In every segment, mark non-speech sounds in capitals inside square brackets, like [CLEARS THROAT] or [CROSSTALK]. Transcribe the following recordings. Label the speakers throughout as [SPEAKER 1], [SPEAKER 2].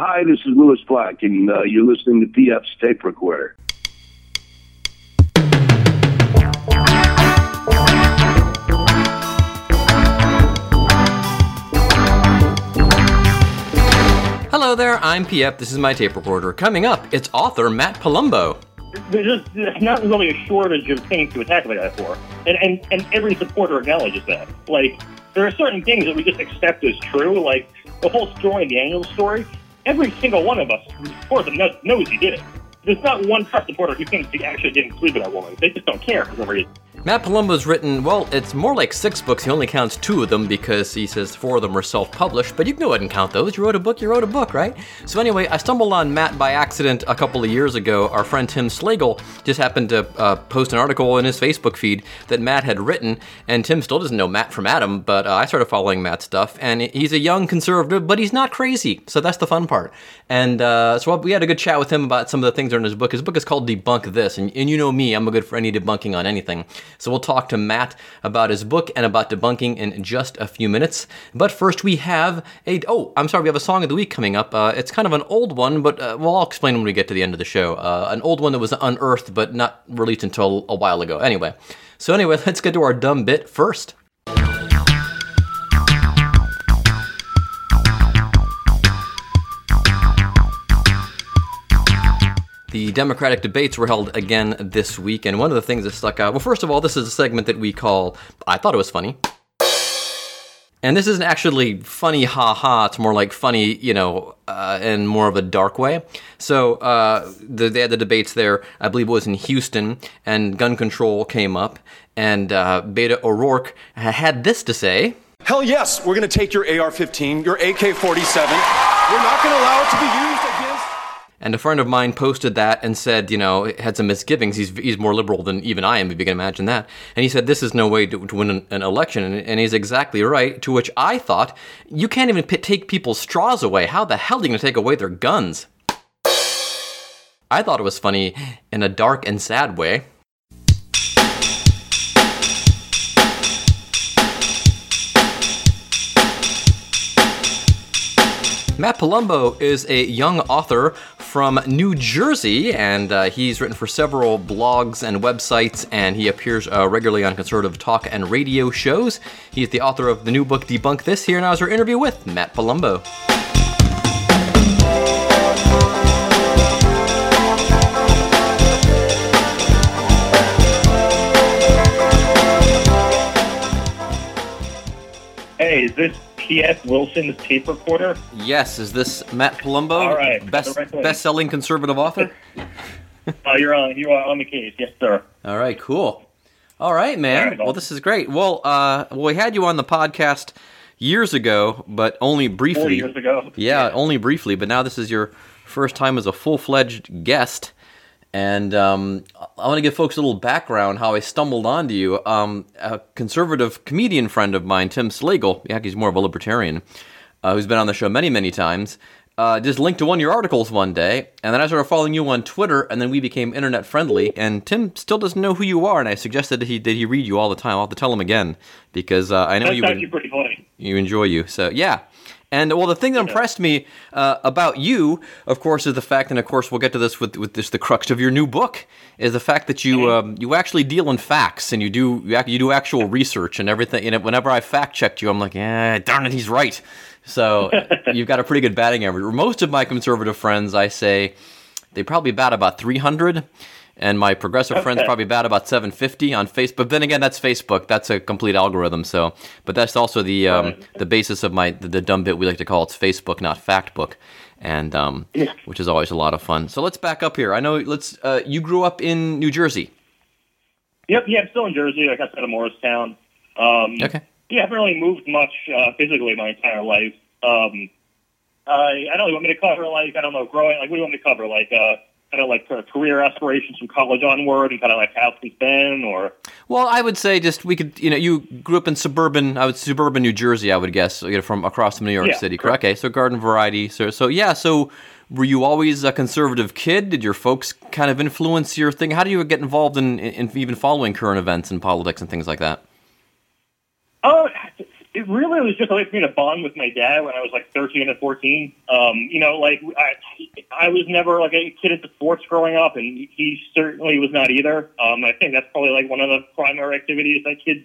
[SPEAKER 1] Hi, this is Lewis Black, and uh, you're listening to PF's tape recorder.
[SPEAKER 2] Hello there, I'm PF. This is my tape recorder. Coming up, it's author Matt Palumbo.
[SPEAKER 3] There's, just, there's not really a shortage of things to attack the guy for, and, and and every supporter acknowledges that. Like there are certain things that we just accept as true, like the whole story, the annual story. Every single one of us who supports him knows, knows he did it. There's not one Trump supporter who thinks he actually didn't sleep with that woman. They just don't care for some reason.
[SPEAKER 2] Matt Palumbo's written, well, it's more like six books. He only counts two of them because he says four of them are self published, but you can go ahead and count those. You wrote a book, you wrote a book, right? So, anyway, I stumbled on Matt by accident a couple of years ago. Our friend Tim Slagle just happened to uh, post an article in his Facebook feed that Matt had written, and Tim still doesn't know Matt from Adam, but uh, I started following Matt's stuff, and he's a young conservative, but he's not crazy, so that's the fun part. And uh, so we had a good chat with him about some of the things that are in his book. His book is called Debunk This, and, and you know me, I'm a good for any debunking on anything. So we'll talk to Matt about his book and about debunking in just a few minutes. But first, we have a oh, I'm sorry, we have a song of the week coming up. Uh, it's kind of an old one, but uh, well, I'll explain when we get to the end of the show. Uh, an old one that was unearthed but not released until a while ago. Anyway, so anyway, [LAUGHS] let's get to our dumb bit first. The Democratic debates were held again this week, and one of the things that stuck out well, first of all, this is a segment that we call I Thought It Was Funny. And this isn't actually funny, ha ha. It's more like funny, you know, uh, in more of a dark way. So uh, the, they had the debates there. I believe it was in Houston, and gun control came up, and uh, Beto O'Rourke had this to say.
[SPEAKER 4] Hell yes, we're going to take your AR 15, your AK 47. We're not going to allow it to be used.
[SPEAKER 2] And a friend of mine posted that and said, you know, had some misgivings. He's, he's more liberal than even I am, if you can imagine that. And he said, this is no way to, to win an, an election. And, and, he's exactly right. To which I thought, you can't even p- take people's straws away. How the hell are you going to take away their guns? I thought it was funny in a dark and sad way. Matt Palumbo is a young author from New Jersey, and uh, he's written for several blogs and websites, and he appears uh, regularly on conservative talk and radio shows. He's the author of the new book Debunk This. Here now is our interview with Matt Palumbo.
[SPEAKER 3] Hey, is this PF Wilson's tape recorder?
[SPEAKER 2] Yes, is this Matt Palumbo?
[SPEAKER 3] All right,
[SPEAKER 2] best
[SPEAKER 3] the right place.
[SPEAKER 2] best-selling conservative author. [LAUGHS]
[SPEAKER 3] Uh, you're on. You are on the case, yes, sir.
[SPEAKER 2] All right, cool. All right, man.
[SPEAKER 3] All right,
[SPEAKER 2] well, this is great. Well, uh, well, we had you on the podcast years ago, but only briefly.
[SPEAKER 3] Four years ago.
[SPEAKER 2] Yeah, only briefly. But now this is your first time as a full-fledged guest, and um, I want to give folks a little background how I stumbled onto you. Um, a conservative comedian friend of mine, Tim Slagle, yeah, he's more of a libertarian, uh, who's been on the show many, many times. Uh, just linked to one of your articles one day, and then I started following you on Twitter, and then we became internet friendly. And Tim still doesn't know who you are, and I suggested that he that he read you all the time. I'll have to tell him again because uh, I know
[SPEAKER 3] That's
[SPEAKER 2] you
[SPEAKER 3] actually pretty funny.
[SPEAKER 2] you enjoy you. So yeah. And well, the thing that impressed me uh, about you, of course, is the fact, and of course, we'll get to this with with this the crux of your new book, is the fact that you um, you actually deal in facts and you do you do actual research and everything. And whenever I fact checked you, I'm like, yeah, darn it, he's right. So [LAUGHS] you've got a pretty good batting average. Most of my conservative friends, I say, they probably bat about 300 and my progressive friends probably bat about 750 on Facebook. But then again, that's Facebook. That's a complete algorithm. So, but that's also the um,
[SPEAKER 3] Right.
[SPEAKER 2] the basis of my the, the dumb bit we like to call it's Facebook, not Factbook, and um, which is always a lot of fun. So let's back up here. I know. Let's. Uh, you grew up in New Jersey.
[SPEAKER 3] Yep, yeah, I'm still in Jersey. Like I said, in Morristown. Um,
[SPEAKER 2] Okay.
[SPEAKER 3] Yeah, I haven't really moved much uh, physically my entire life. Um, I I don't know. You want me to cover like I don't know, growing like what do you want me to cover? Like uh, kind of like uh, career aspirations from college onward, and kind of like how it's been, or
[SPEAKER 2] Well, I would say just we could. You know, you grew up in suburban. I would suburban New Jersey. I would guess you know, from across from New York
[SPEAKER 3] Yeah,
[SPEAKER 2] City.
[SPEAKER 3] correct.
[SPEAKER 2] Okay, so garden variety. So so yeah. So were you always a conservative kid? Did your folks kind of influence your thing? How do you get involved in, in even following current events and politics and things like that?
[SPEAKER 3] Oh, it really was just a way for me to bond with my dad when I was like 13 and 14. Um, you know, like I, I was never like a kid into sports growing up, and he certainly was not either. Um, I think that's probably like one of the primary activities that kids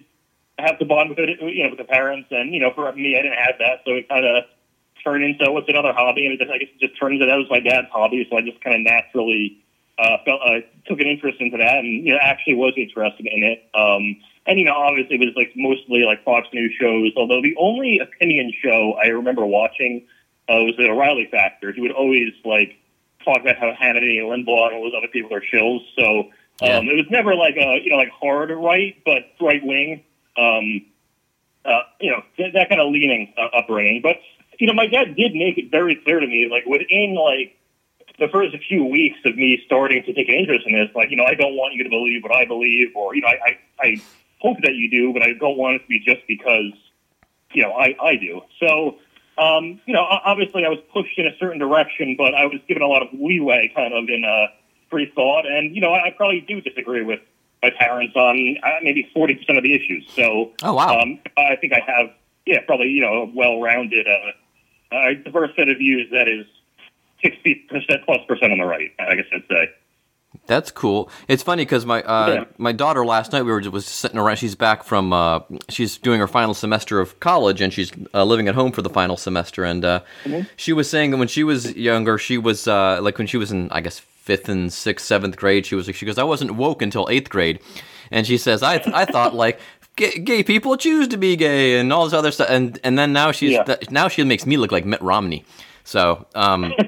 [SPEAKER 3] have to bond with, it, you know, with the parents. And you know, for me, I didn't have that, so it kind of turned into what's another hobby, and it just, I guess it just turned into that was my dad's hobby, so I just kind of naturally uh, felt uh, took an interest into that, and you know, actually was interested in it. Um, and you know, obviously, it was like mostly like Fox News shows. Although the only opinion show I remember watching uh, was the O'Reilly Factor. He would always like talk about how Hannity and Limbaugh and all those other people are shills. So um,
[SPEAKER 2] Yeah.
[SPEAKER 3] it was never like a you know like hard right, but right wing. Um, uh, you know that, that kind of leaning uh, upbringing. But you know, my dad did make it very clear to me, like within like the first few weeks of me starting to take an interest in this, like you know, I don't want you to believe what I believe, or you know, I I, I hope that you do, but I don't want it to be just because you know I I do. So. Um, you know, obviously I was pushed in a certain direction, but I was given a lot of leeway kind of in uh, free thought. And, you know, I, I probably do disagree with my parents on uh, maybe 40% of the issues. So
[SPEAKER 2] Oh, wow.
[SPEAKER 3] um, I think I have, yeah, probably, you know, a well-rounded, uh, uh, diverse set of views that is 60% plus percent on the right, I guess I'd say.
[SPEAKER 2] That's cool. It's funny because my uh,
[SPEAKER 3] Yeah.
[SPEAKER 2] my daughter last night we were was sitting around. She's back from uh, she's doing her final semester of college and she's uh, living at home for the final semester. And uh, she was saying that when she was younger, she was uh, like when she was in I guess fifth and sixth, seventh grade. She was like she goes I wasn't woke until eighth grade, and she says I th- I thought like. Gay, gay people choose to be gay and all this other stuff, and and then now she's
[SPEAKER 3] Yeah.
[SPEAKER 2] th- now she makes me look like Mitt Romney. So um, [LAUGHS]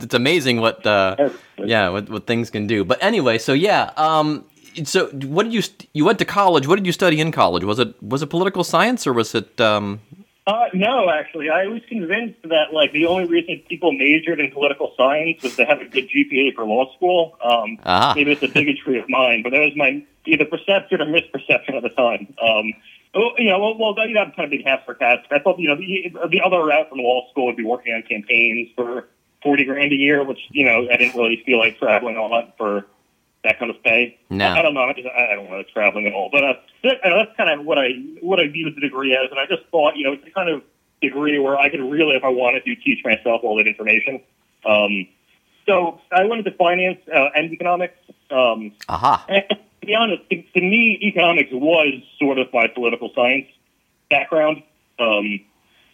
[SPEAKER 2] it's amazing what uh, yeah what, what things can do. But anyway, so yeah. Um, so what did you st- you went to college? What did you study in college? Was it was it political science or was it? Um,
[SPEAKER 3] Uh, no, actually, I was convinced that like the only reason people majored in political science was to have a good GPA for law school. Um,
[SPEAKER 2] Aha.
[SPEAKER 3] Maybe it's a bigotry of mine, but that was my either perception or misperception at the time. Um, oh, you know, well, well, you know, I'm kind of being half sarcastic. I thought you know the, the other route from law school would be working on campaigns for forty grand a year, which you know I didn't really feel like traveling a lot for that kind of pay.
[SPEAKER 2] No.
[SPEAKER 3] I, I don't know. I, just, I don't like traveling at all. But uh, that, uh, that's kind of what I what I viewed the degree as, and I just thought, you know, it's the kind of degree where I could really, if I wanted to, teach myself all that information. Um, so I went into finance uh, and economics. Um,
[SPEAKER 2] aha.
[SPEAKER 3] and to be honest, to, to me, economics was sort of my political science background. Um,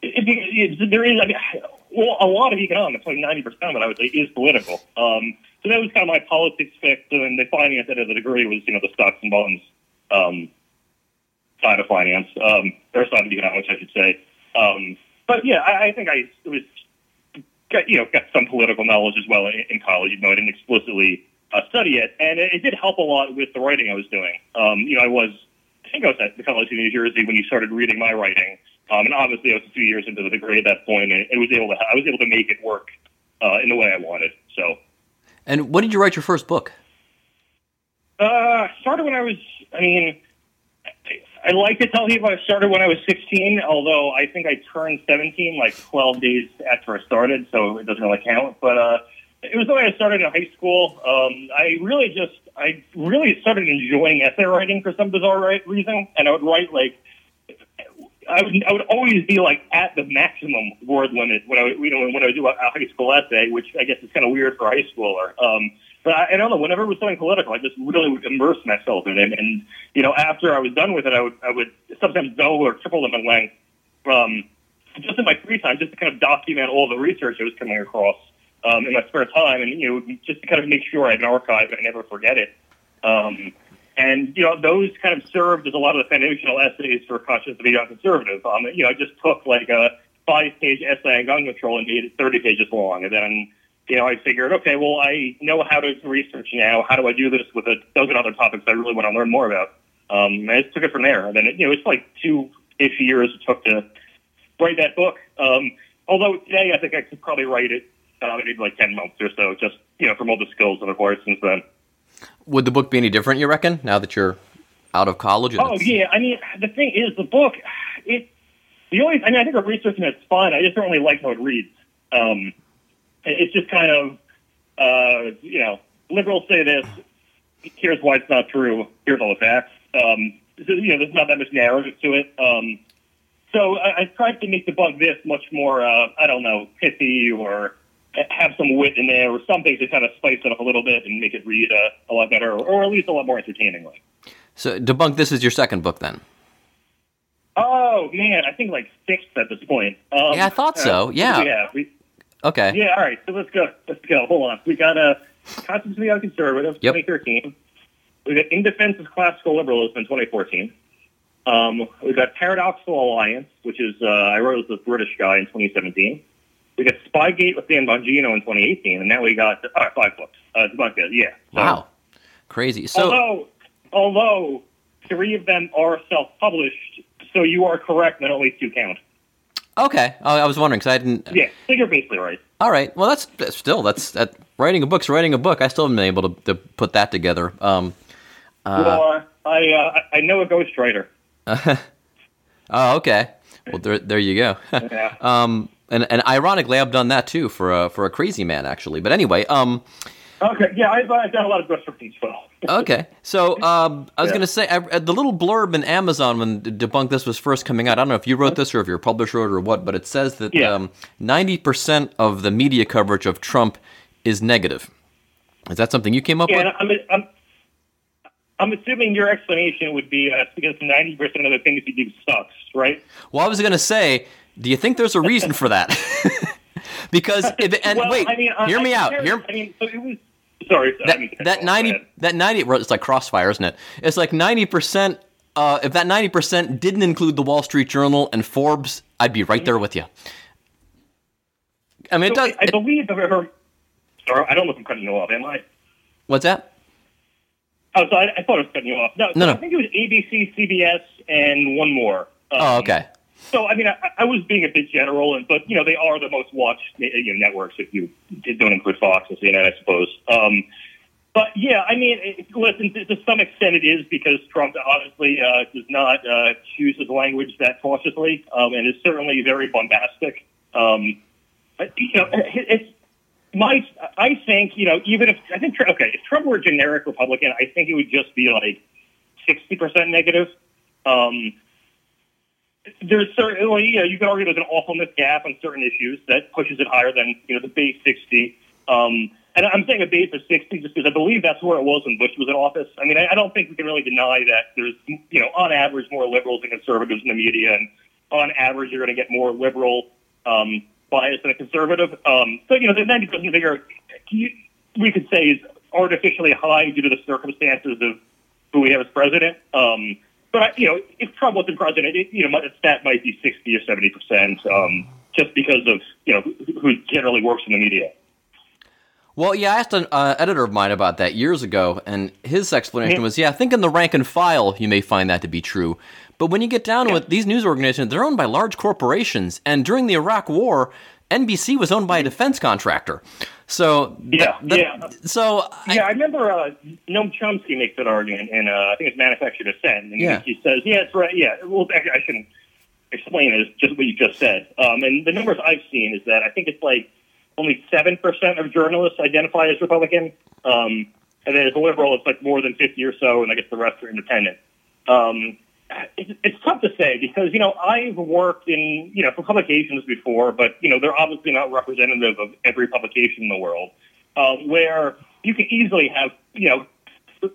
[SPEAKER 3] it, it, it, there is, I mean, well, a lot of economics, like ninety percent of it, I would say, is political. Um, so that was kind of my politics fix, and then the finance end of the degree was, you know, the stocks and bonds um, side of finance, um, or side of economics, I should say. Um, but yeah, I, I think I was, got, you know, got some political knowledge as well in, in college. You know, I didn't explicitly uh, study it, and it, it did help a lot with the writing I was doing. Um, you know, I was, I think I was at the College of New Jersey when you started reading my writing, um, and obviously I was a few years into the degree at that point, and it was able to, I was able to make it work uh, in the way I wanted. So.
[SPEAKER 2] And when did you write your first book?
[SPEAKER 3] Uh, started when I was. I mean, I, I like to tell people I started when I was 16. Although I think I turned 17 like 12 days after I started, so it doesn't really count. But uh, it was the way I started in high school. Um, I really just, I really started enjoying essay writing for some bizarre right reason, and I would write like. I would, I would always be like at the maximum word limit when I, you know, when I would do a, a high school essay, which I guess is kind of weird for a high schooler. Um, but I, I don't know. Whenever it was something political, I just really would immerse myself in it. And you know, after I was done with it, I would I would sometimes double or triple them in length, um, just in my free time, just to kind of document all the research I was coming across um, in my spare time, and you know, just to kind of make sure I had an archive and I never forget it. Um, and you know, those kind of served as a lot of the foundational essays for Conscience of the Young Conservative. Um, you know, I just took like a five-page essay on gun control and made it 30 pages long, and then you know, I figured, okay, well, I know how to research now. How do I do this with a dozen other topics I really want to learn more about? Um, and I just took it from there. And then, it, you know, it's like two-ish years it took to write that book. Um, although today I think I could probably write it uh, maybe like 10 months or so, just, you know, from all the skills that I've acquired since then.
[SPEAKER 2] Would the book be any different? You reckon now that you're out of college? and
[SPEAKER 3] Oh
[SPEAKER 2] it's-
[SPEAKER 3] yeah, I mean the thing is the book. It the only I mean I think the researching it's fine. I just don't really like how it reads. Um, it's just kind of uh, you know liberals say this. Here's why it's not true. Here's all the facts. Um, so, you know, there's not that much narrative to it. Um, So I, I tried to make debunk this much more, uh, I don't know, pithy or have some wit in there or something to kind of spice it up a little bit and make it read uh, a lot better or, or at least a lot more entertainingly.
[SPEAKER 2] So debunk. This is your second book then.
[SPEAKER 3] Oh man, I think like sixth at this point. Um,
[SPEAKER 2] Yeah, I thought so.
[SPEAKER 3] uh,
[SPEAKER 2] Yeah.
[SPEAKER 3] yeah. We,
[SPEAKER 2] Okay.
[SPEAKER 3] yeah. All right. So let's go. Let's go. Hold on. We got a Constitution of the Conservative,
[SPEAKER 2] Yep.
[SPEAKER 3] 2013. We got In Defense of Classical Liberalism in 2014. Um, we got Paradoxical Alliance, which is uh, I wrote with a British guy in 2017. We got Spygate with Dan Bongino in 2018, and now we got all right, five books. Uh, it. Yeah. So,
[SPEAKER 2] Wow. Crazy. So
[SPEAKER 3] although, although three of them are self-published, so you are correct that only two count.
[SPEAKER 2] okay. Oh, I was wondering because I didn't.
[SPEAKER 3] Yeah, so you're basically right.
[SPEAKER 2] All right. Well, that's, that's still that's that writing a book's writing a book. I still haven't been able to, to put that together. Um.
[SPEAKER 3] well, uh, I uh, I know a ghostwriter. [LAUGHS]
[SPEAKER 2] Oh, okay. Well, there, there you go.
[SPEAKER 3] Yeah. [LAUGHS]
[SPEAKER 2] um, and and ironically, I've done that too for a for a crazy man actually. But anyway, um,
[SPEAKER 3] Okay, yeah, I've, I've done a lot of ghostwriting as well.
[SPEAKER 2] okay. So um, I was
[SPEAKER 3] Yeah.
[SPEAKER 2] gonna say I, uh, the little blurb in Amazon when Debunk this was first coming out. I don't know if you wrote this or if your publisher wrote it or what, but it says that
[SPEAKER 3] Yeah.
[SPEAKER 2] um, ninety percent of the media coverage of Trump is negative. Is that something you came up
[SPEAKER 3] Yeah,
[SPEAKER 2] with?
[SPEAKER 3] I'm, I'm, I'm assuming your explanation would be uh, because 90% of the things he do sucks, right?
[SPEAKER 2] Well, I was gonna say, do you think there's a reason for that? [LAUGHS] because [LAUGHS] if and
[SPEAKER 3] well,
[SPEAKER 2] wait,
[SPEAKER 3] I mean,
[SPEAKER 2] hear
[SPEAKER 3] I
[SPEAKER 2] me out. Hear,
[SPEAKER 3] I mean, so it was. Sorry, I
[SPEAKER 2] that that ninety, that ninety, it's like crossfire, isn't it? It's like ninety percent. Uh, if that ninety percent didn't include the Wall Street Journal and Forbes, I'd be right there with you. I mean, it does.
[SPEAKER 3] I
[SPEAKER 2] it-
[SPEAKER 3] believe ever. Sorry, I don't know if I'm cutting you off, am I?
[SPEAKER 2] what's that?
[SPEAKER 3] Oh, so I, I thought I was cutting you off. No, so
[SPEAKER 2] No, no.
[SPEAKER 3] I think it was ABC, CBS, and one more. Um,
[SPEAKER 2] Oh, okay.
[SPEAKER 3] So I mean, I, I was being a bit general, and but you know they are the most watched you know, networks if you don't include Fox and CNN, I suppose. Um, but yeah, I mean, it, listen, to, to some extent it is because Trump obviously uh, does not uh, choose his language that cautiously, um, and is certainly very bombastic. Um, you know, it, it's my. I think you know, even if I think okay, if Trump were a generic Republican, I think it would just be like sixty percent negative. Um, there's certainly, you know, you can argue there's an awfulness gap on certain issues that pushes it higher than, you know, the base 60. Um, and I'm saying a base of 60 just because I believe that's where it was when Bush was in office. I mean, I, I don't think we can really deny that there's, you know, on average more liberals and conservatives in the media, and on average you're going to get more liberal um, bias than a conservative. Um, so, you know, the 90% figure we could say is artificially high due to the circumstances of who we have as president. Um, but you know, if Trump wasn't president, it, you know, that might be sixty or seventy percent, um, just because of you know who who generally works in the media.
[SPEAKER 2] Well, yeah, I asked an uh, editor of mine about that years ago, and his explanation was, yeah, I think in the rank and file you may find that to be true. But when you get down to
[SPEAKER 3] Yeah.
[SPEAKER 2] it, these news organizations, they're owned by large corporations. And during the Iraq War, NBC was owned by a defense contractor. So,
[SPEAKER 3] Yeah, yeah.
[SPEAKER 2] So, I-
[SPEAKER 3] yeah, I remember uh, Noam Chomsky makes that argument, and uh, I think it's Manufactured Consent, and
[SPEAKER 2] Yeah.
[SPEAKER 3] he says, "Yeah, it's right. Yeah, well, actually, I shouldn't explain it. It's just what you just said." Um, and the numbers I've seen is that I think it's like only seven percent of journalists identify as Republican, um, and then as a liberal, it's like more than fifty or so, and I guess the rest are independent. Um, it's, tough to say because you know I've worked in you know for publications before, but you know they're obviously not representative of every publication in the world. Uh, where you can easily have you know uh,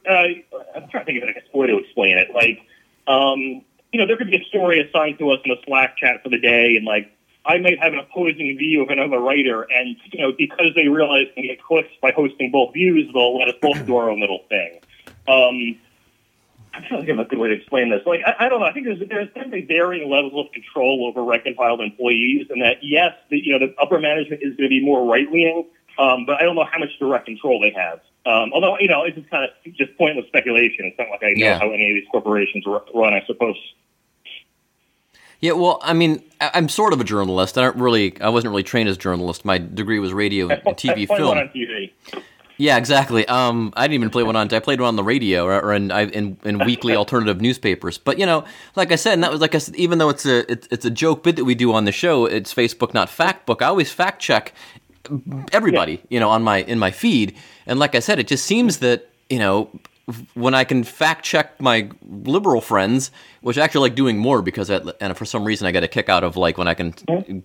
[SPEAKER 3] I'm trying to think of a way to explain it. Like um, you know there could be a story assigned to us in the Slack chat for the day, and like I might have an opposing view of another writer, and you know because they realize they get clicks by hosting both views, they'll let us both do our own little thing. Um, I'm trying to think of a good way to explain this. Like, I, I don't know. I think there's there's definitely varying levels of control over file employees, and that yes, the, you know, the upper management is going to be more right leaning, um, but I don't know how much direct control they have. Um, although, you know, it's just kind of just pointless speculation. It's not like I know
[SPEAKER 2] Yeah.
[SPEAKER 3] how any of these corporations run. I suppose.
[SPEAKER 2] yeah, well, I mean, I'm sort of a journalist. I don't really, I wasn't really trained as a journalist. My degree was radio and TV film.
[SPEAKER 3] One on TV.
[SPEAKER 2] Yeah, exactly. Um, I didn't even play one on. I played one on the radio or, or in, I, in in weekly alternative newspapers. But you know, like I said, and that was like I said, even though it's a it's, it's a joke bit that we do on the show, it's Facebook, not fact book. I always fact check everybody, you know, on my in my feed. And like I said, it just seems that you know when I can fact check my liberal friends, which I actually like doing more because, I, and for some reason, I get a kick out of like when I can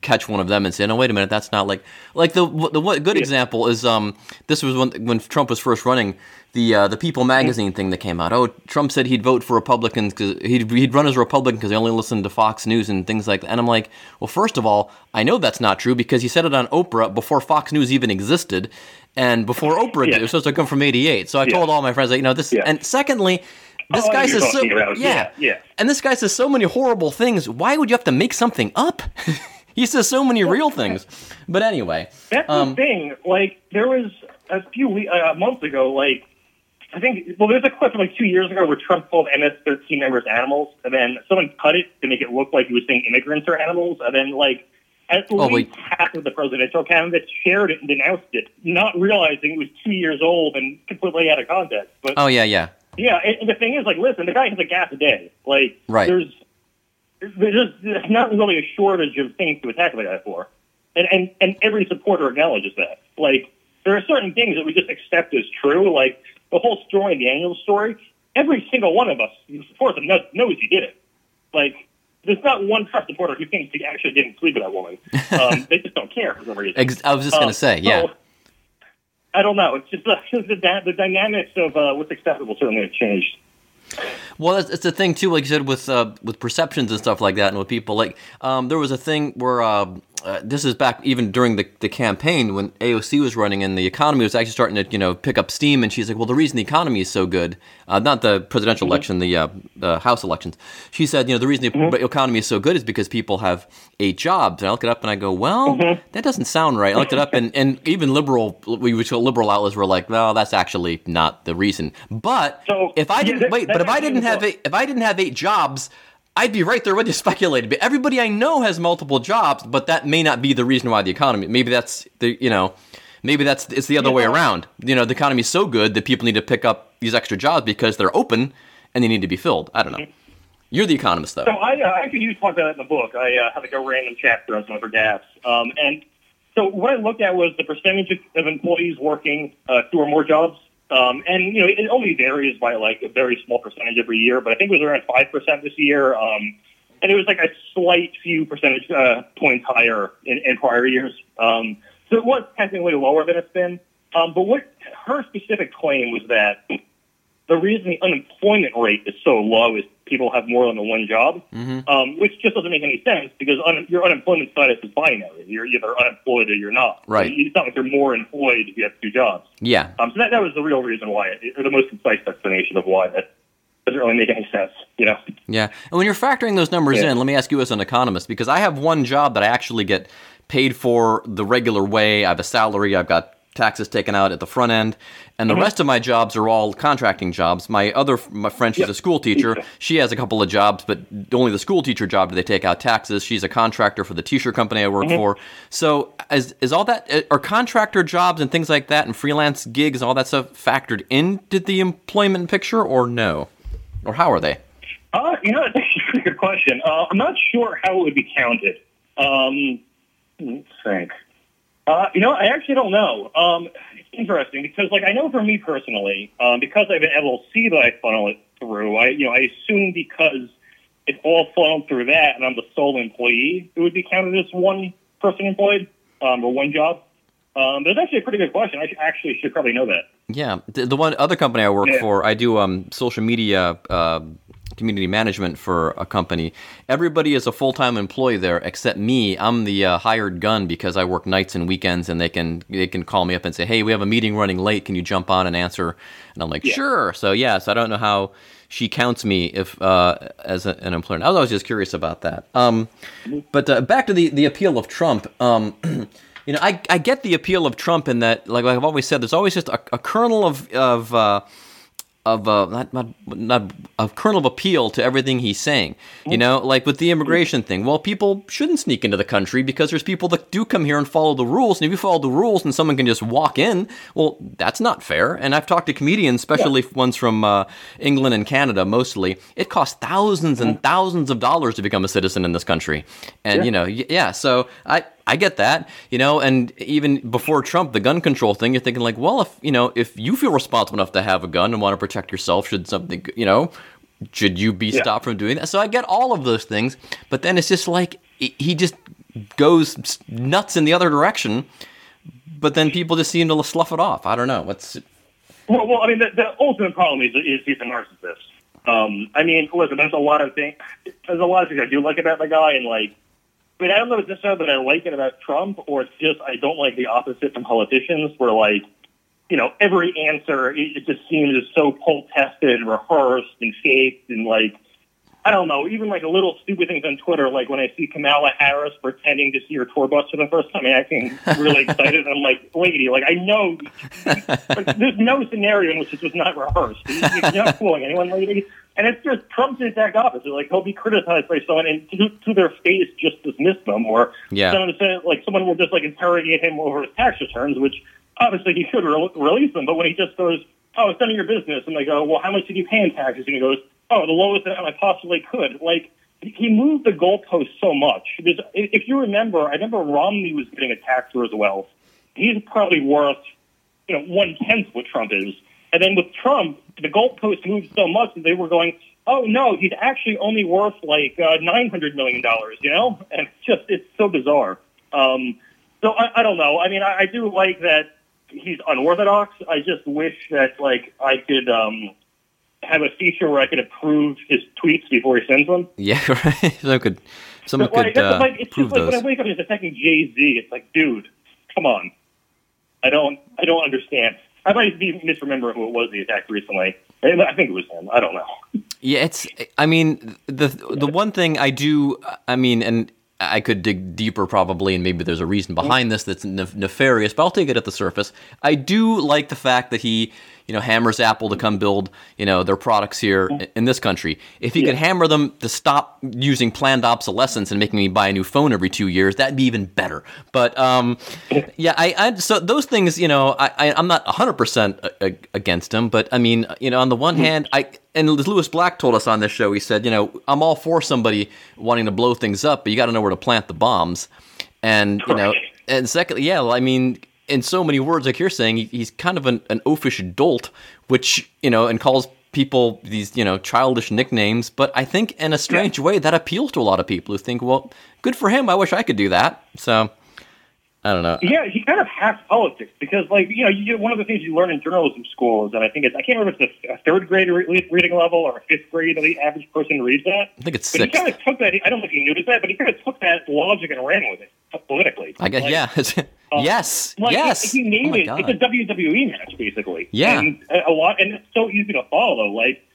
[SPEAKER 2] catch one of them and say, "No, wait a minute, that's not like like the the what good example is um this was when when Trump was first running the uh, the People magazine thing that came out. Oh, Trump said he'd vote for Republicans because he'd he'd run as a Republican because he only listened to Fox News and things like that. And I'm like, well, first of all, I know that's not true because he said it on Oprah before Fox News even existed and before Oprah
[SPEAKER 3] Yeah.
[SPEAKER 2] did. It was supposed to come from '88. So I told all my friends, like, you know, this.
[SPEAKER 3] Yeah.
[SPEAKER 2] And secondly, this
[SPEAKER 3] Oh,
[SPEAKER 2] guy says so.
[SPEAKER 3] about- yeah, yeah.
[SPEAKER 2] And this guy says so many horrible things. Why would you have to make something up? [LAUGHS] he says so many real things. But anyway,
[SPEAKER 3] That's
[SPEAKER 2] um,
[SPEAKER 3] the thing. Like there was a few we- uh, months ago, like I think. Well, there's a clip from like two years ago where Trump called MS-13 members animals, and then someone cut it to make it look like he was saying immigrants are animals, and then like at
[SPEAKER 2] Oh,
[SPEAKER 3] least
[SPEAKER 2] wait.
[SPEAKER 3] half of the presidential candidates shared it and denounced it, not realizing it was two years old and completely out of context. But
[SPEAKER 2] oh yeah, yeah.
[SPEAKER 3] yeah, and, and the thing is, like, listen, the guy has a gas a day. Like,
[SPEAKER 2] Right.
[SPEAKER 3] there's there's just there's not really a shortage of things to attack the guy for, and and and every supporter acknowledges that. Like, there are certain things that we just accept as true. Like the whole story, the annual story. Every single one of us who supports him knows, knows he did it. Like, there's not one Trump supporter who thinks he actually didn't sleep with that woman. Um, [LAUGHS] they just don't care for some reason.
[SPEAKER 2] Ex- I was just
[SPEAKER 3] Um,
[SPEAKER 2] gonna say, yeah.
[SPEAKER 3] so, I don't know. It's just the, [LAUGHS] the, the dynamics of uh, what's acceptable certainly have changed.
[SPEAKER 2] Well, it's, it's the thing too, like you said, with uh, with perceptions and stuff like that, and with people. Like, um, there was a thing where uh, uh, this is back even during the, the campaign when AOC was running, and the economy was actually starting to you know pick up steam. And she's like, "Well, the reason the economy is so good, uh, not the presidential election, the uh, the House elections." She said, "You know, the reason the economy is so good is because people have eight jobs." And I look it up and I go, "Well, that doesn't sound right." I looked it up, and, and even liberal, we would liberal outlets were like, "Well, that's actually not the reason." But
[SPEAKER 3] So,
[SPEAKER 2] if I didn't
[SPEAKER 3] that-
[SPEAKER 2] wait, but if I
[SPEAKER 3] actually
[SPEAKER 2] didn't have eight, if I didn't have eight jobs, I'd be right there with you [LAUGHS] speculating. But everybody I know has multiple jobs, but that may not be the reason why the economy. Maybe that's the you know, maybe that's it's the other way around. You know, the economy's so good that people need to pick up these extra jobs because they're open and they need to be filled. I don't know. You're the economist though.
[SPEAKER 3] So I uh, actually you talk about that in the book. I uh, have like a random chapter on some of her gaps. Um, and so what I looked at was the percentage of, of employees working uh, two or more jobs. Um, and you know it only varies by like a very small percentage every year, but I think it was around five percent this year. Um, and it was like a slight few percentage uh, points higher in, in prior years. Um, so it was technically lower than it's been. Um, but what her specific claim was that the reason the unemployment rate is so low is people have more than one job, um, which just doesn't make any sense because un- your unemployment status is binary. You're either unemployed or you're not.
[SPEAKER 2] Right.
[SPEAKER 3] It's not like you're more employed if you have two jobs.
[SPEAKER 2] yeah.
[SPEAKER 3] Um, so that, that was the real reason why, it, or the most concise explanation of why that doesn't really make any sense. You know.
[SPEAKER 2] Yeah. And when you're factoring those numbers
[SPEAKER 3] Yeah.
[SPEAKER 2] in, let me ask you as an economist, because I have one job that I actually get paid for the regular way. I have a salary, I've got taxes taken out at the front end, and the rest of my jobs are all contracting jobs. My other my friend, she's a school teacher. She has a couple of jobs, but only the school teacher job do they take out taxes. She's a contractor for the t-shirt company I work for. So is is all that are contractor jobs and things like that and freelance gigs and all that stuff factored into the employment picture or no? Or how are they?
[SPEAKER 3] Uh, you know, [LAUGHS] that's a pretty good question. Uh, I'm not sure how it would be counted. Um, let's think. Uh, you know, I actually don't know. Um, it's interesting because, like, I know for me personally, um, because I've been able to see that I funnel it through. I, you know, I assume because it's all funneled through that, and I'm the sole employee, it would be counted as one person employed um, or one job. Um, it's actually a pretty good question. I should, actually should probably know that.
[SPEAKER 2] Yeah, the, the one other company I work
[SPEAKER 3] Yeah.
[SPEAKER 2] for, I do um, social media uh, community management for a company. Everybody is a full time employee there except me. I'm the uh, hired gun because I work nights and weekends, and they can they can call me up and say, "Hey, we have a meeting running late. Can you jump on and answer?" And I'm like,
[SPEAKER 3] Yeah.
[SPEAKER 2] "Sure." So yeah, so I don't know how she counts me if uh, as a, an employer. I was always just curious about that. Um, but uh, back to the the appeal of Trump. Um, [CLEARS THROAT] you know, I, I get the appeal of Trump in that, like, like I've always said, there's always just a, a kernel of of uh, of uh, not, not not a kernel of appeal to everything he's saying. You know, like with the immigration thing. Well, people shouldn't sneak into the country because there's people that do come here and follow the rules. And if you follow the rules and someone can just walk in, well, that's not fair. And I've talked to comedians, especially ones from uh, England and Canada, mostly. It costs thousands and thousands of dollars to become a citizen in this country. And you know, yeah. So I I get that, you know, and even before Trump, the gun control thing, you're thinking like, well, if you know, if you feel responsible enough to have a gun and want to protect yourself, should something, you know, should you be
[SPEAKER 3] Yeah.
[SPEAKER 2] stopped from doing that? So I get all of those things, but then it's just like he- just goes nuts in the other direction. But then people just seem to slough it off. I don't know. What's
[SPEAKER 3] Well, well, I mean, the, the ultimate problem is is he's a narcissist. Um, I mean, listen, there's a lot of things. There's a lot of things I do like about the guy, and like, I mean, I don't know if it's necessarily that I like it about Trump, or it's just I don't like the opposite from politicians, where like, you know, every answer it, it just seems so poll tested and rehearsed and faked, and like, I don't know, even like a little stupid things on Twitter, like when I see Kamala Harris pretending to see her tour bus for the first time, and acting really [LAUGHS] excited. I'm like, lady, like I know, [LAUGHS] there's no scenario in which this was not rehearsed. You're not fooling anyone, lady. And it's just Trump's the exact opposite. Like he'll be criticized by someone, and to, to their face, just dismiss them, or
[SPEAKER 2] Yeah.
[SPEAKER 3] someone say, like someone will just like interrogate him over his tax returns, which obviously he should re- release them. But when he just goes, "Oh, it's none of your business," and they go, "Well, how much did you pay in taxes?" and he goes, "Oh, the lowest amount I possibly could," like. He moved the goalpost so much. Because if you remember, I remember Romney was getting a tax for his wealth. He's probably worth you know, one tenth what Trump is. And then with Trump, the goalpost moved so much that they were going, oh no, he's actually only worth like uh, nine hundred million dollars. You know, and it's just it's so bizarre. Um, so I, I don't know. I mean, I, I do like that he's unorthodox. I just wish that like I could um, have a feature where I could approve his tweets before he sends them. [LAUGHS]
[SPEAKER 2] yeah, right? Someone could, someone
[SPEAKER 3] But,
[SPEAKER 2] could
[SPEAKER 3] that's
[SPEAKER 2] uh,
[SPEAKER 3] like, it's just like when I wake up and he's attacking Jay Z. It's like, dude, come on. I don't, I don't understand. I might be misremembering who it was the attack recently. I think it was him. I don't know.
[SPEAKER 2] Yeah, it's. I mean, the the one thing I do. I mean, and I could dig deeper probably, and maybe there's a reason behind this that's nef- nefarious. But I'll take it at the surface. I do like the fact that he, you know, hammers Apple to come build, you know, their products here in this country. If he could hammer them to stop using planned obsolescence and making me buy a new phone every two years, that'd be even better. But um, [LAUGHS] yeah, I, I so those things, you know, I, I I'm not 100 percent against him, but I mean, you know, on the one hand, I and as Lewis Black told us on this show, he said, you know, I'm all for somebody wanting to blow things up, but you got to know where to plant the bombs. And you know, and secondly, yeah, well, I mean, in so many words, like you're saying, he's kind of an, an oafish dolt, which you know, and calls people these you know childish nicknames. But I think in a strange way that appeals to a lot of people who think, well, good for him. I wish I could do that. So I don't know.
[SPEAKER 3] Yeah, he kind of hacks politics because, like, you know, you, one of the things you learn in journalism school is that I think it's, I can't remember if it's a, a third grade re- reading level or a fifth grade that the average person reads that.
[SPEAKER 2] I think it's
[SPEAKER 3] But he kind of took that, I don't think he knew that, but he kind of took that logic and ran with it politically.
[SPEAKER 2] I guess
[SPEAKER 3] Like,
[SPEAKER 2] yeah. [LAUGHS] Uh, yes.
[SPEAKER 3] Like,
[SPEAKER 2] yes.
[SPEAKER 3] He, he made
[SPEAKER 2] oh
[SPEAKER 3] it. It's a WWE match, basically.
[SPEAKER 2] Yeah.
[SPEAKER 3] And a a lot, and it's so easy to follow. Like,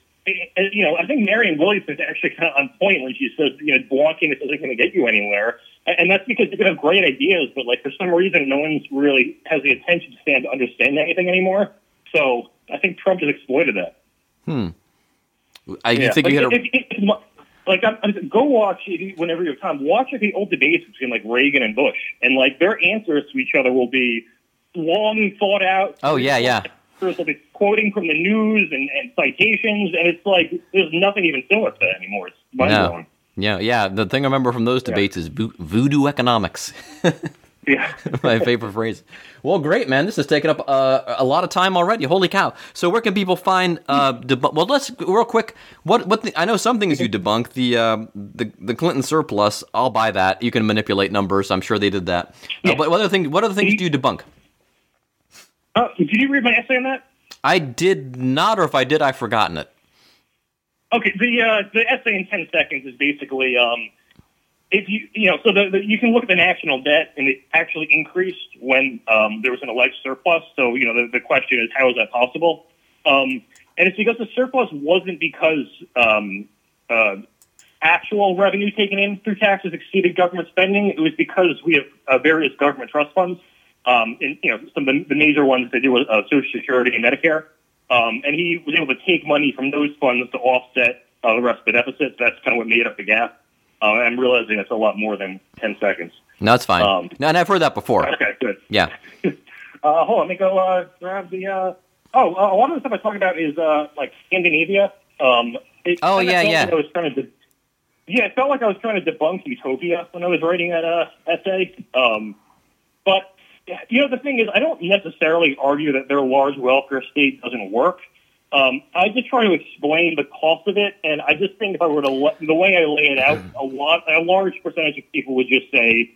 [SPEAKER 3] you know, I think Marianne Williamson is actually kind of on point when she says, you know, blocking this isn't going to get you anywhere. And that's because you can have great ideas, but like for some reason, no one's really has the attention span to understand anything anymore. So I think Trump has exploited that. Hmm.
[SPEAKER 2] I you think
[SPEAKER 3] like,
[SPEAKER 2] you hit a
[SPEAKER 3] if- if- if- like I'm, I'm, go watch if you- whenever you have time. Watch like, the old debates between like Reagan and Bush, and like their answers to each other will be long thought out.
[SPEAKER 2] Oh yeah, yeah.
[SPEAKER 3] They'll be quoting from the news and, and citations, and it's like there's nothing even similar to that anymore. It's mind
[SPEAKER 2] No. Yeah, yeah. The thing I remember from those debates is vo- voodoo economics. [LAUGHS]
[SPEAKER 3] Yeah. [LAUGHS]
[SPEAKER 2] My favorite phrase. Well, great, man. This has taken up uh, a lot of time already. Holy cow! So, where can people find? Uh? Well, let's real quick. What? What? The, I know some things you debunk. The uh, the the Clinton surplus. I'll buy that. You can manipulate numbers. I'm sure they did that. Uh,
[SPEAKER 3] Yeah.
[SPEAKER 2] but what other thing? What other things do you debunk?
[SPEAKER 3] Uh, did you read my essay on that?
[SPEAKER 2] I did not, or if I did, I've forgotten it.
[SPEAKER 3] Okay, the uh, the essay in ten seconds is basically um, if you you know so the, the you can look at the national debt and it actually increased when um, there was an alleged surplus. So you know the, the question is how is that possible? Um, and it's because the surplus wasn't because um, uh, actual revenue taken in through taxes exceeded government spending. It was because we have uh, various government trust funds. Um, and you know some of the, the major ones they do with uh, Social Security and Medicare. Um, and he was able to take money from those funds to offset uh, the rest of the deficit. That's kind of what made up the gap. Uh, I'm realizing it's a lot more than 10 seconds.
[SPEAKER 2] No, it's fine.
[SPEAKER 3] Um,
[SPEAKER 2] no, and I've heard that before.
[SPEAKER 3] Okay, good.
[SPEAKER 2] Yeah. [LAUGHS]
[SPEAKER 3] Uh, hold on, let me go uh, grab the. Uh, oh, uh, a lot of the stuff I talk about is uh, like Scandinavia. Um, it
[SPEAKER 2] Oh, yeah, yeah.
[SPEAKER 3] like I was trying to. yeah, it felt like I was trying to debunk utopia when I was writing that uh, essay. Um, but you know, the thing is, I don't necessarily argue that their large welfare state doesn't work. Um, I just try to explain the cost of it, and I just think if I were to the way I lay it out, a lot, a large percentage of people would just say,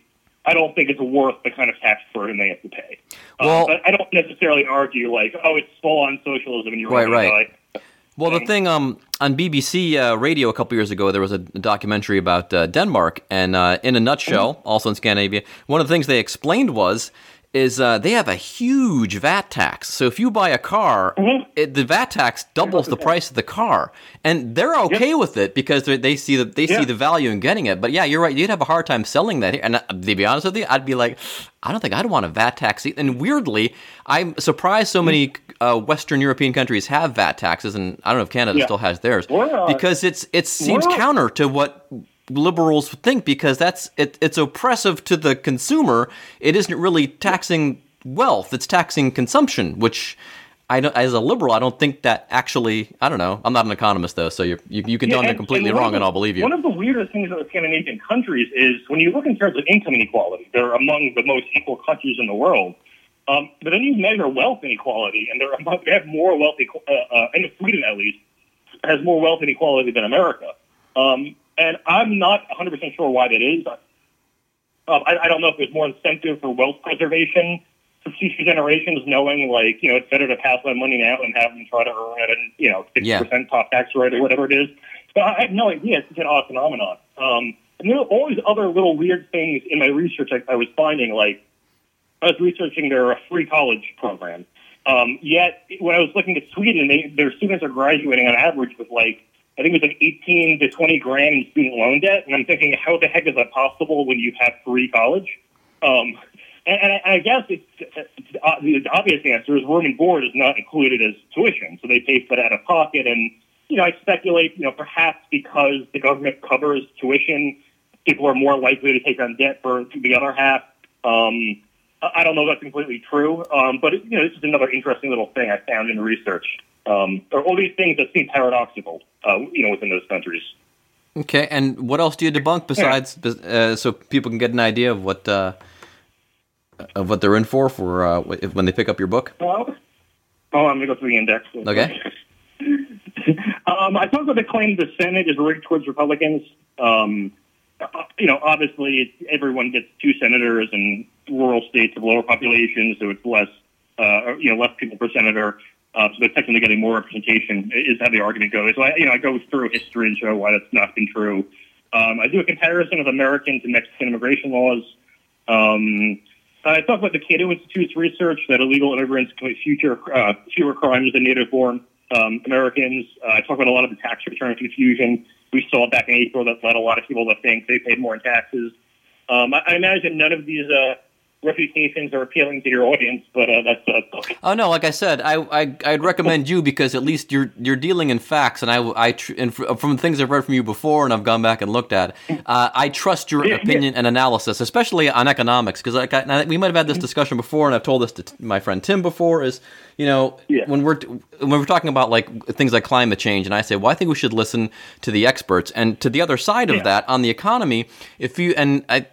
[SPEAKER 3] "I don't think it's worth the kind of tax burden they have to pay." Um,
[SPEAKER 2] Well-
[SPEAKER 3] I don't necessarily argue like, "Oh, it's full on socialism," and you're
[SPEAKER 2] Right, right.
[SPEAKER 3] die.
[SPEAKER 2] Well, the thing um, on BBC uh, radio a couple years ago, there was a documentary about uh, Denmark, and uh, in a nutshell, also in Scandinavia, one of the things they explained was is uh, they have a huge VAT tax. So if you buy a car, it, the VAT tax doubles the price of the car, and they're okay with it because they they see the they see the value in getting it. But yeah, you're right. You'd have a hard time selling that here. And uh, to be honest with you, I'd be like, I don't think I'd want a VAT tax. e-" And weirdly, I'm surprised so many uh, Western European countries have VAT taxes, and I don't know if Canada
[SPEAKER 3] Yeah.
[SPEAKER 2] still has theirs because it's it seems counter to what liberals think because that's it, it's oppressive to the consumer. It isn't really taxing wealth; it's taxing consumption, which. I don't, as a liberal, I don't think that actually. I don't know. I'm not an economist though, so you're, you you can tell me completely
[SPEAKER 3] and
[SPEAKER 2] wrong,
[SPEAKER 3] of
[SPEAKER 2] and I'll believe you.
[SPEAKER 3] One of the weirdest things about Scandinavian countries is when you look in terms of income inequality, they're among the most equal countries in the world. Um, but then you measure wealth inequality, and they're among, they have more wealth, uh, uh, and Sweden at least has more wealth inequality than America. Um, and I'm not 100% sure why that is. Um, I, I don't know if there's more incentive for wealth preservation for future generations, knowing like you know it's better to pass that money now and have them try to earn it and you know six
[SPEAKER 2] Yeah.
[SPEAKER 3] percent top tax rate or whatever it is. But I have no idea. It's an odd phenomenon. Um, and there are always other little weird things in my research I, I was finding. Like I was researching their a free college program. Um, yet when I was looking at Sweden, they, their students are graduating on average with like I think it was like 18 to 20 grand in student loan debt, and I'm thinking, how the heck is that possible when you have free college? Um, and, and, I, and I guess it's, it's, uh, the obvious answer is room and board is not included as tuition, so they pay for that out of pocket. And you know, I speculate, you know, perhaps because the government covers tuition, people are more likely to take on debt for the other half. Um, I don't know if that's completely true, um, but you know, this is another interesting little thing I found in research. Um, are all these things that seem paradoxical, uh, you know, within those countries.
[SPEAKER 2] Okay, and what else do you debunk besides uh, so people can get an idea of what uh, of what they're in for for uh, if, when they pick up your book?
[SPEAKER 3] Oh, oh I'm going to go through the index.
[SPEAKER 2] Okay. [LAUGHS]
[SPEAKER 3] Um, I talked about the claim the Senate is rigged towards Republicans. Um, you know, obviously everyone gets two senators in rural states of lower populations, so it's less, uh, you know, less people per senator. Uh, so they're technically getting more representation is how the argument goes. So I, you know, I go through history and show why that's not been true. Um, I do a comparison of American to Mexican immigration laws. Um, I talk about the Cato Institute's research that illegal immigrants commit future, uh, fewer crimes than native-born um, Americans. Uh, I talk about a lot of the tax return confusion we saw back in April that led a lot of people to think they paid more in taxes. Um, I, I imagine none of these uh, reputations are appealing to your audience, but uh, that's uh,
[SPEAKER 2] Oh no, like I said, I, I I'd recommend you because at least you're you're dealing in facts, and I I tr- and fr- from things I've read from you before, and I've gone back and looked at. Uh, I trust your
[SPEAKER 3] Yeah, yeah.
[SPEAKER 2] opinion and analysis, especially on economics, because like I, we might have had this discussion before, and I've told this to t- my friend Tim before. Is you know
[SPEAKER 3] Yeah.
[SPEAKER 2] when we're when we're talking about like things like climate change, and I say, well, I think we should listen to the experts, and to the other side of
[SPEAKER 3] Yeah.
[SPEAKER 2] that on the economy, if you and I.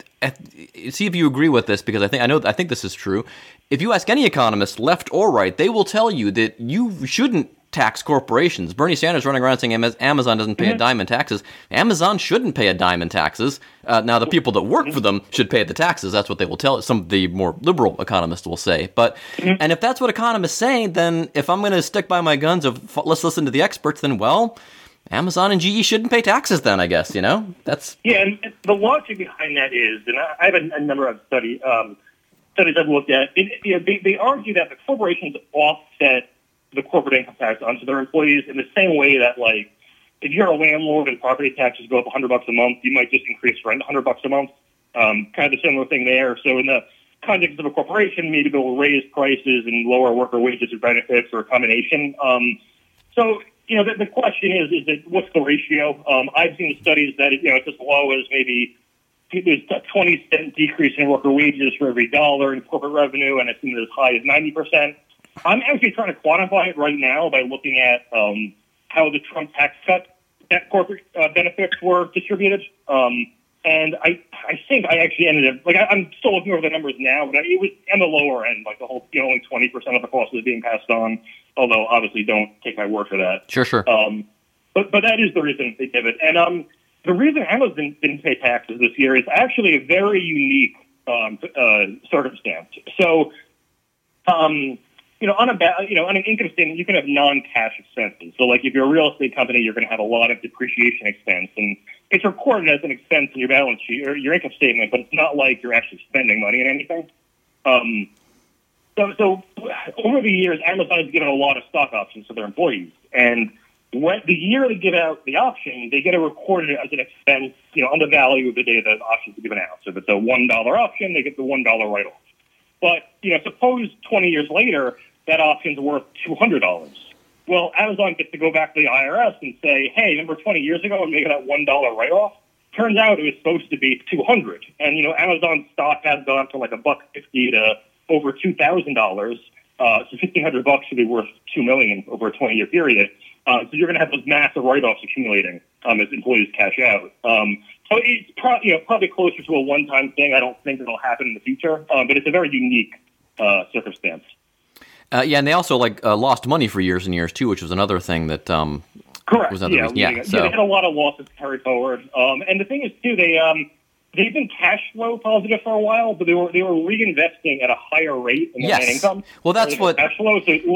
[SPEAKER 2] See if you agree with this because I think I know I think this is true. If you ask any economist, left or right, they will tell you that you shouldn't tax corporations. Bernie Sanders running around saying Amazon doesn't pay a dime in taxes. Amazon shouldn't pay a dime in taxes. Uh, now the people that work for them should pay the taxes. That's what they will tell. Some of the more liberal economists will say. But and if that's what economists say, then if I'm going to stick by my guns of let's listen to the experts, then well. Amazon and GE shouldn't pay taxes then, I guess, you know? That's
[SPEAKER 3] Yeah, and the logic behind that is, and I have a, a number of study um, studies I've looked at. It, you know, they, they argue that the corporations offset the corporate income tax onto their employees in the same way that, like, if you're a landlord and property taxes go up 100 bucks a month, you might just increase rent 100 bucks a month. Um, kind of a similar thing there. So in the context of a corporation, maybe they'll raise prices and lower worker wages or benefits or a combination. Um, so, you know, the, the question is, is that what's the ratio? Um, I've seen studies that, you know, it's as low as maybe there's a 20 cent decrease in worker wages for every dollar in corporate revenue, and I've seen as high as 90%. I'm actually trying to quantify it right now by looking at um, how the Trump tax cut that corporate uh, benefits were distributed. Um, and I, I think I actually ended up like I, I'm still looking over the numbers now, but I, it was on the lower end, like the whole you know only twenty percent of the cost was being passed on. Although obviously, don't take my word for that.
[SPEAKER 2] Sure, sure.
[SPEAKER 3] Um, but but that is the reason they give it. And um, the reason Amazon didn't pay taxes this year is actually a very unique um, uh, circumstance. So, um, you know, on a you know on an income statement, you can have non-cash expenses. So, like if you're a real estate company, you're going to have a lot of depreciation expense, and it's recorded as an expense in your balance sheet or your income statement, but it's not like you're actually spending money on anything. Um, so, so over the years, Amazon has given a lot of stock options to their employees, and when the year they give out the option, they get it recorded as an expense, you know, on the value of the day the options are given out. So if it's a one dollar option, they get the one dollar write off. But you know, suppose twenty years later that option's worth two hundred dollars. Well, Amazon gets to go back to the IRS and say, "Hey, remember twenty years ago and make that one dollar write off?" Turns out it was supposed to be two hundred, and you know, Amazon stock has gone from like a buck fifty to over two thousand dollars. Uh, so fifteen hundred bucks should be worth two million over a twenty year period. Uh, so you're going to have those massive write-offs accumulating um, as employees cash out. Um, so it's pro- you know, probably closer to a one-time thing. I don't think it'll happen in the future, um, but it's a very unique uh, circumstance.
[SPEAKER 2] Uh, yeah, and they also like uh, lost money for years and years too, which was another thing that um,
[SPEAKER 3] correct.
[SPEAKER 2] Was another
[SPEAKER 3] yeah,
[SPEAKER 2] reason. Yeah,
[SPEAKER 3] yeah,
[SPEAKER 2] so-
[SPEAKER 3] they had a lot of losses carried forward. Um, and the thing is too, they um, they've been cash flow positive for a while, but they were they were reinvesting at a higher rate than their
[SPEAKER 2] Yes.
[SPEAKER 3] net income.
[SPEAKER 2] Well, that's what-
[SPEAKER 3] cash flow. So it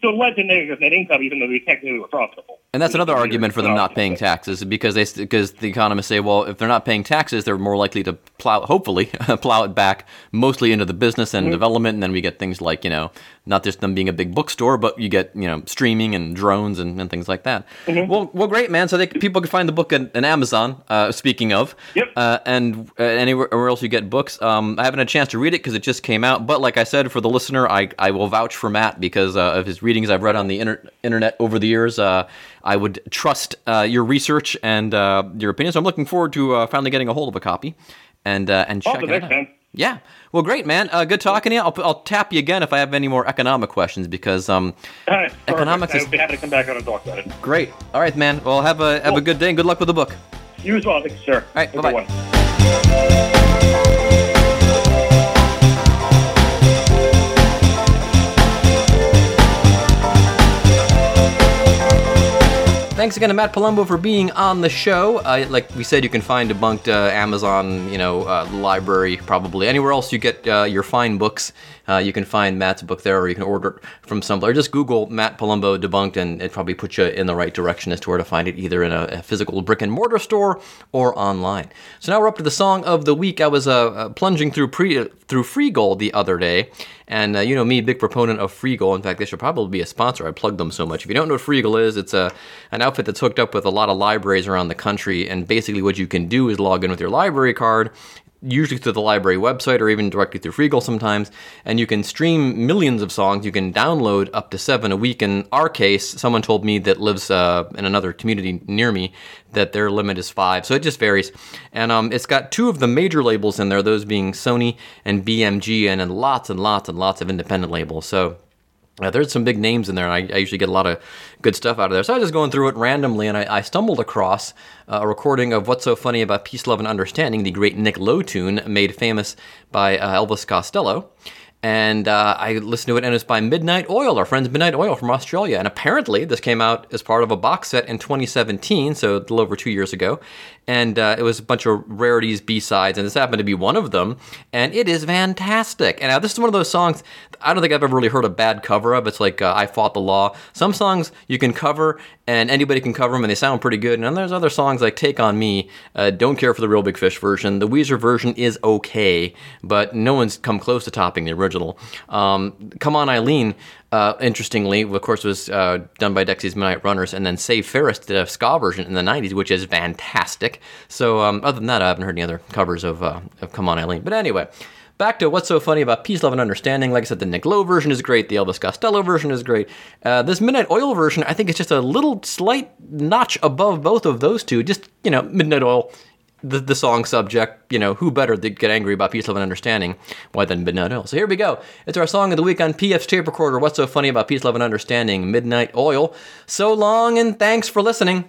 [SPEAKER 3] so it led to negative net income, even though they technically were profitable.
[SPEAKER 2] And that's another argument for them not paying taxes because they because the economists say, well, if they're not paying taxes, they're more likely to plow, hopefully, [LAUGHS] plow it back mostly into the business and mm-hmm. development, and then we get things like you know, not just them being a big bookstore, but you get you know streaming and drones and, and things like that. Well, well, great man. So they, people can find the book on, on Amazon. Uh, speaking of,
[SPEAKER 3] Yep.
[SPEAKER 2] uh, and uh, anywhere else you get books. Um, I haven't had a chance to read it because it just came out. But like I said, for the listener, I, I will vouch for Matt because uh, of his readings I've read on the inter- internet over the years. Uh, I would trust uh, your research and uh, your opinion. So I'm looking forward to uh, finally getting a hold of a copy and uh, and checking it out.
[SPEAKER 3] time.
[SPEAKER 2] Yeah. Well, great, man. Uh, good talking to you. I'll, I'll tap you again if I have any more economic questions because um,
[SPEAKER 3] All right.
[SPEAKER 2] Economics is-
[SPEAKER 3] I'd be happy to come back on and talk about it.
[SPEAKER 2] great. All right, man. Well, have a have a good day and good luck with the book.
[SPEAKER 3] You as well, thank you, sir. All
[SPEAKER 2] right, bye-bye.
[SPEAKER 3] One.
[SPEAKER 2] Thanks again to Matt Palumbo for being on the show. Uh, like we said, you can find Debunked uh, Amazon, you know, uh, library, probably anywhere else you get uh, your fine books. Uh, you can find Matt's book there, or you can order it from somewhere. Just Google Matt Palumbo Debunked, and it probably puts you in the right direction as to where to find it, either in a, a physical brick and mortar store or online. So now we're up to the song of the week. I was uh, uh, plunging through pre through Freegal the other day, and uh, you know me, big proponent of Freegal. In fact, they should probably be a sponsor. I plug them so much. If you don't know what Freegal is, it's a an outfit that's hooked up with a lot of libraries around the country. And basically, what you can do is log in with your library card, usually through the library website or even directly through Freegal sometimes, and you can stream millions of songs. You can download up to seven a week. In our case, someone told me that lives uh, in another community near me that their limit is five, so it just varies. And um, it's got two of the major labels in there, those being Sony and BMG, and then lots and lots and lots of independent labels. So. Uh, there's some big names in there, and I, I usually get a lot of good stuff out of there. So I was just going through it randomly, and I, I stumbled across uh, a recording of What's So Funny About Peace, Love, and Understanding, the great Nick Lowe tune made famous by uh, Elvis Costello. And uh, I listened to it, and it's by Midnight Oil, our friends Midnight Oil from Australia. And apparently, this came out as part of a box set in 2017, so a little over two years ago. And uh, it was a bunch of rarities, B sides, and this happened to be one of them. And it is fantastic. And now, this is one of those songs I don't think I've ever really heard a bad cover of. It's like uh, I Fought the Law. Some songs you can cover, and anybody can cover them, and they sound pretty good. And then there's other songs like Take on Me. Uh, don't care for the Reel Big Fish version. The Weezer version is okay, but no one's come close to topping the original. Um, Come on, Eileen. Uh, interestingly, of course, was uh, done by Dexy's Midnight Runners, and then Save Ferris did a ska version in the '90s, which is fantastic. So, um, other than that, I haven't heard any other covers of, uh, of "Come On, Eileen." But anyway, back to what's so funny about Peace, Love, and Understanding. Like I said, the Nick Lowe version is great. The Elvis Costello version is great. Uh, this Midnight Oil version, I think, is just a little slight notch above both of those two. Just you know, Midnight Oil the, the song subject, you know, who better to get angry about peace, love, and understanding? Why than Midnight Oil? So here we go. It's our song of the week on PF's tape recorder. What's so funny about peace, love, and understanding? Midnight Oil. So long and thanks for listening.